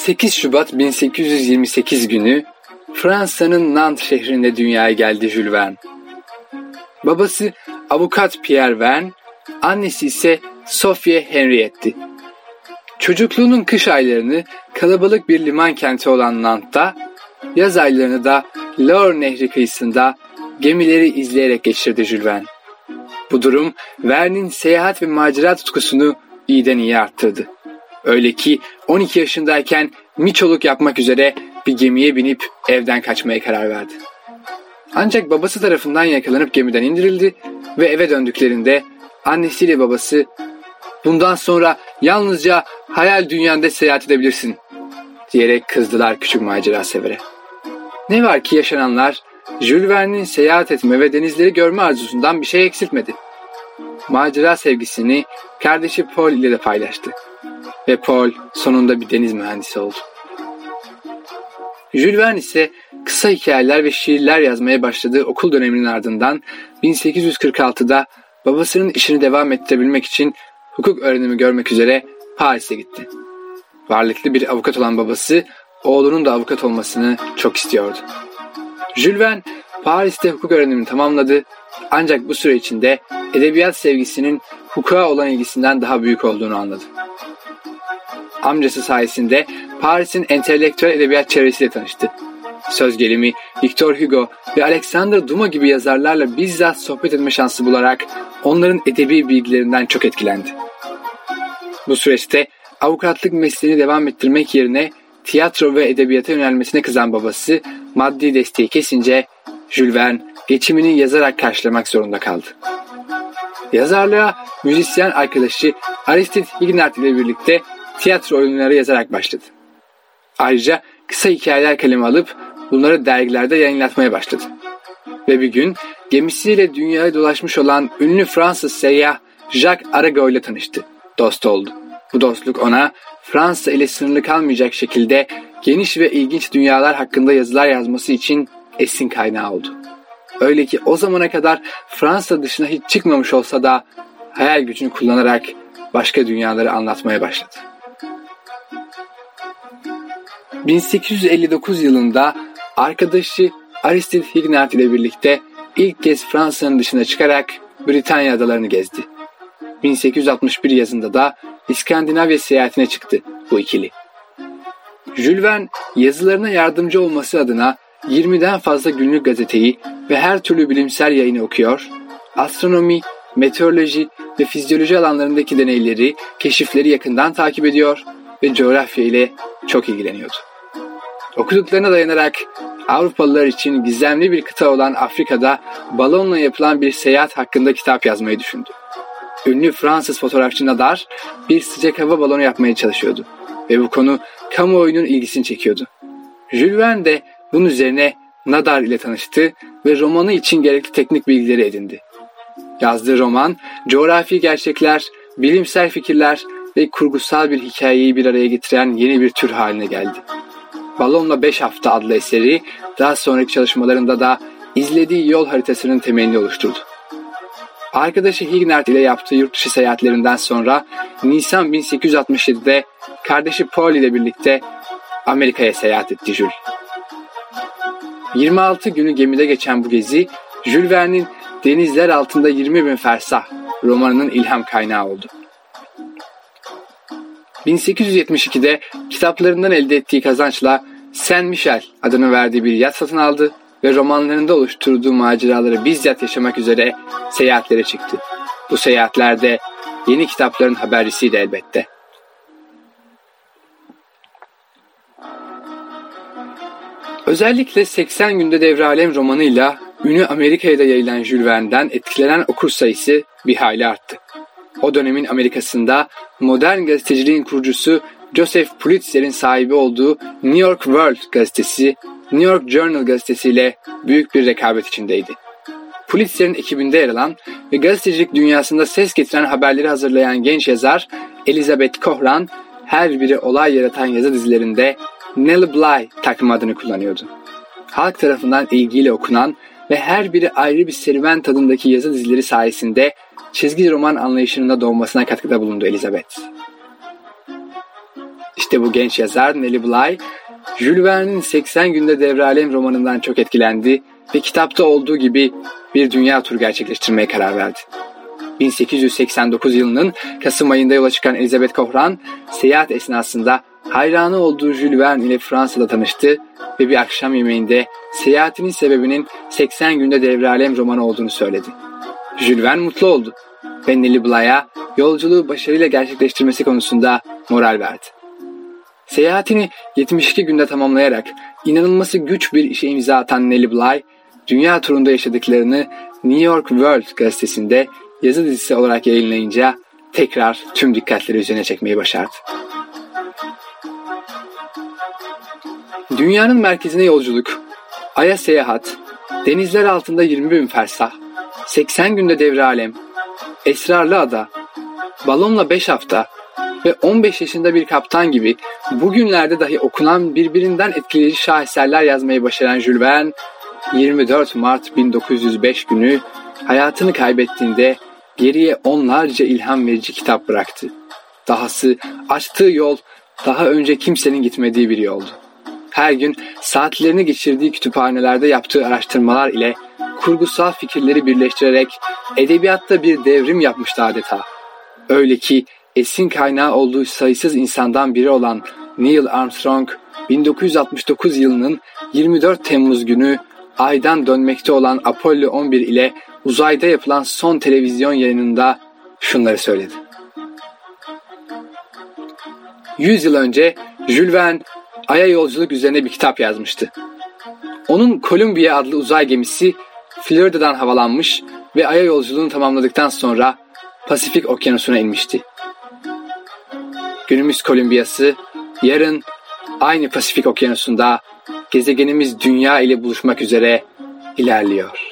8 Şubat 1828 günü Fransa'nın Nantes şehrinde dünyaya geldi Jules Verne. Babası avukat Pierre Verne, annesi ise Sophie Henriette'ti. Çocukluğunun kış aylarını kalabalık bir liman kenti olan Nantes'ta, yaz aylarını da Loire Nehri kıyısında gemileri izleyerek geçirdi Jules Verne. Bu durum Verne'in seyahat ve macera tutkusunu iyiden iyi arttırdı. Öyle ki 12 yaşındayken miçoluk yapmak üzere bir gemiye binip evden kaçmaya karar verdi. Ancak babası tarafından yakalanıp gemiden indirildi ve eve döndüklerinde annesiyle babası bundan sonra yalnızca hayal dünyanda seyahat edebilirsin diyerek kızdılar küçük macera severe. Ne var ki yaşananlar Jules Verne'in seyahat etme ve denizleri görme arzusundan bir şey eksiltmedi. Macera sevgisini kardeşi Paul ile de paylaştı. Ve Paul sonunda bir deniz mühendisi oldu. Jules Verne ise kısa hikayeler ve şiirler yazmaya başladığı okul döneminin ardından 1846'da babasının işini devam ettirebilmek için hukuk öğrenimi görmek üzere Paris'e gitti. Varlıklı bir avukat olan babası oğlunun da avukat olmasını çok istiyordu. Jules Verne Paris'te hukuk öğrenimini tamamladı ancak bu süre içinde edebiyat sevgisinin hukuka olan ilgisinden daha büyük olduğunu anladı. Amcası sayesinde Paris'in entelektüel edebiyat çevresiyle tanıştı. Söz gelimi Victor Hugo ve Alexander Dumas gibi yazarlarla bizzat sohbet etme şansı bularak onların edebi bilgilerinden çok etkilendi. Bu süreçte avukatlık mesleğini devam ettirmek yerine tiyatro ve edebiyata yönelmesine kızan babası maddi desteği kesince Jules Verne geçimini yazarak karşılamak zorunda kaldı. Yazarlığa müzisyen arkadaşı Aristide Hignard ile birlikte tiyatro oyunları yazarak başladı. Ayrıca kısa hikayeler kalemi alıp bunları dergilerde yayınlatmaya başladı. Ve bir gün gemisiyle dünyayı dolaşmış olan ünlü Fransız seyyah Jacques Arago ile tanıştı. Dost oldu. Bu dostluk ona Fransa ile sınırlı kalmayacak şekilde geniş ve ilginç dünyalar hakkında yazılar yazması için esin kaynağı oldu. Öyle ki o zamana kadar Fransa dışına hiç çıkmamış olsa da hayal gücünü kullanarak başka dünyaları anlatmaya başladı. 1859 yılında arkadaşı Aristide Hignard ile birlikte ilk kez Fransa'nın dışına çıkarak Britanya adalarını gezdi. 1861 yazında da İskandinavya seyahatine çıktı bu ikili. Jules Verne yazılarına yardımcı olması adına 20'den fazla günlük gazeteyi ve her türlü bilimsel yayını okuyor, astronomi, meteoroloji ve fizyoloji alanlarındaki deneyleri, keşifleri yakından takip ediyor ve coğrafya ile çok ilgileniyordu. Okuduklarına dayanarak Avrupalılar için gizemli bir kıta olan Afrika'da balonla yapılan bir seyahat hakkında kitap yazmayı düşündü. Ünlü Fransız fotoğrafçı Nadar bir sıcak hava balonu yapmaya çalışıyordu ve bu konu kamuoyunun ilgisini çekiyordu. Jules Verne de bunun üzerine Nadar ile tanıştı ve romanı için gerekli teknik bilgileri edindi. Yazdığı roman, coğrafi gerçekler, bilimsel fikirler ve kurgusal bir hikayeyi bir araya getiren yeni bir tür haline geldi. Balonla 5 Hafta adlı eseri daha sonraki çalışmalarında da izlediği yol haritasının temelini oluşturdu. Arkadaşı Hignard ile yaptığı yurt dışı seyahatlerinden sonra Nisan 1867'de kardeşi Paul ile birlikte Amerika'ya seyahat etti Jules. 26 günü gemide geçen bu gezi Jules Verne'in Denizler Altında 20 Bin Fersah romanının ilham kaynağı oldu. 1872'de kitaplarından elde ettiği kazançla Saint Michel adını verdiği bir yat satın aldı ve romanlarında oluşturduğu maceraları bizzat yaşamak üzere seyahatlere çıktı. Bu seyahatlerde yeni kitapların habercisiydi elbette. Özellikle 80 günde devre alem romanıyla ünü Amerika'ya da yayılan Jules Verne'den etkilenen okur sayısı bir hayli arttı. O dönemin Amerika'sında modern gazeteciliğin kurucusu Joseph Pulitzer'in sahibi olduğu New York World gazetesi, New York Journal gazetesiyle büyük bir rekabet içindeydi. Pulitzer'in ekibinde yer alan ve gazetecilik dünyasında ses getiren haberleri hazırlayan genç yazar Elizabeth Cohran her biri olay yaratan yazı dizilerinde Nellie Bly takım adını kullanıyordu. Halk tarafından ilgiyle okunan ve her biri ayrı bir serüven tadındaki yazı dizileri sayesinde çizgi roman anlayışının da doğmasına katkıda bulundu Elizabeth. İşte bu genç yazar Nelly Bly, Jules Verne'in 80 günde devralem romanından çok etkilendi ve kitapta olduğu gibi bir dünya turu gerçekleştirmeye karar verdi. 1889 yılının Kasım ayında yola çıkan Elizabeth Kohran, seyahat esnasında hayranı olduğu Jules Verne ile Fransa'da tanıştı ve bir akşam yemeğinde seyahatinin sebebinin 80 günde devralem romanı olduğunu söyledi. Jules Verne mutlu oldu ve Nelly Bly'a yolculuğu başarıyla gerçekleştirmesi konusunda moral verdi. Seyahatini 72 günde tamamlayarak inanılması güç bir işe imza atan Nelly Bly, dünya turunda yaşadıklarını New York World gazetesinde yazı dizisi olarak yayınlayınca tekrar tüm dikkatleri üzerine çekmeyi başardı. Dünyanın merkezine yolculuk, Ay'a seyahat, denizler altında 20 bin fersah, 80 günde devre alem, esrarlı ada, balonla 5 hafta ve 15 yaşında bir kaptan gibi bugünlerde dahi okunan birbirinden etkileyici şaheserler yazmayı başaran Jules Verne, 24 Mart 1905 günü hayatını kaybettiğinde geriye onlarca ilham verici kitap bıraktı. Dahası açtığı yol daha önce kimsenin gitmediği bir yoldu. Her gün saatlerini geçirdiği kütüphanelerde yaptığı araştırmalar ile kurgusal fikirleri birleştirerek edebiyatta bir devrim yapmıştı adeta. Öyle ki esin kaynağı olduğu sayısız insandan biri olan Neil Armstrong 1969 yılının 24 Temmuz günü aydan dönmekte olan Apollo 11 ile uzayda yapılan son televizyon yayınında şunları söyledi. 100 yıl önce Jules Verne Ay'a yolculuk üzerine bir kitap yazmıştı. Onun Columbia adlı uzay gemisi Florida'dan havalanmış ve Ay'a yolculuğunu tamamladıktan sonra Pasifik Okyanusu'na inmişti. Günümüz Columbia'sı yarın aynı Pasifik Okyanusu'nda gezegenimiz Dünya ile buluşmak üzere ilerliyor.